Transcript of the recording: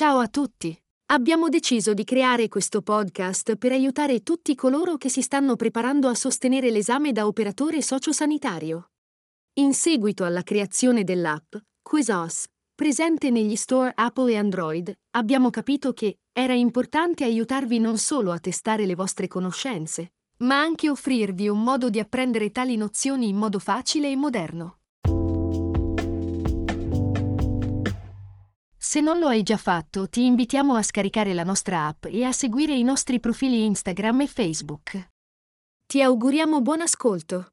Ciao a tutti! Abbiamo deciso di creare questo podcast per aiutare tutti coloro che si stanno preparando a sostenere l'esame da operatore sociosanitario. In seguito alla creazione dell'app Quizos, presente negli store Apple e Android, abbiamo capito che era importante aiutarvi non solo a testare le vostre conoscenze, ma anche offrirvi un modo di apprendere tali nozioni in modo facile e moderno. Se non lo hai già fatto, ti invitiamo a scaricare la nostra app e a seguire i nostri profili Instagram e Facebook. Ti auguriamo buon ascolto.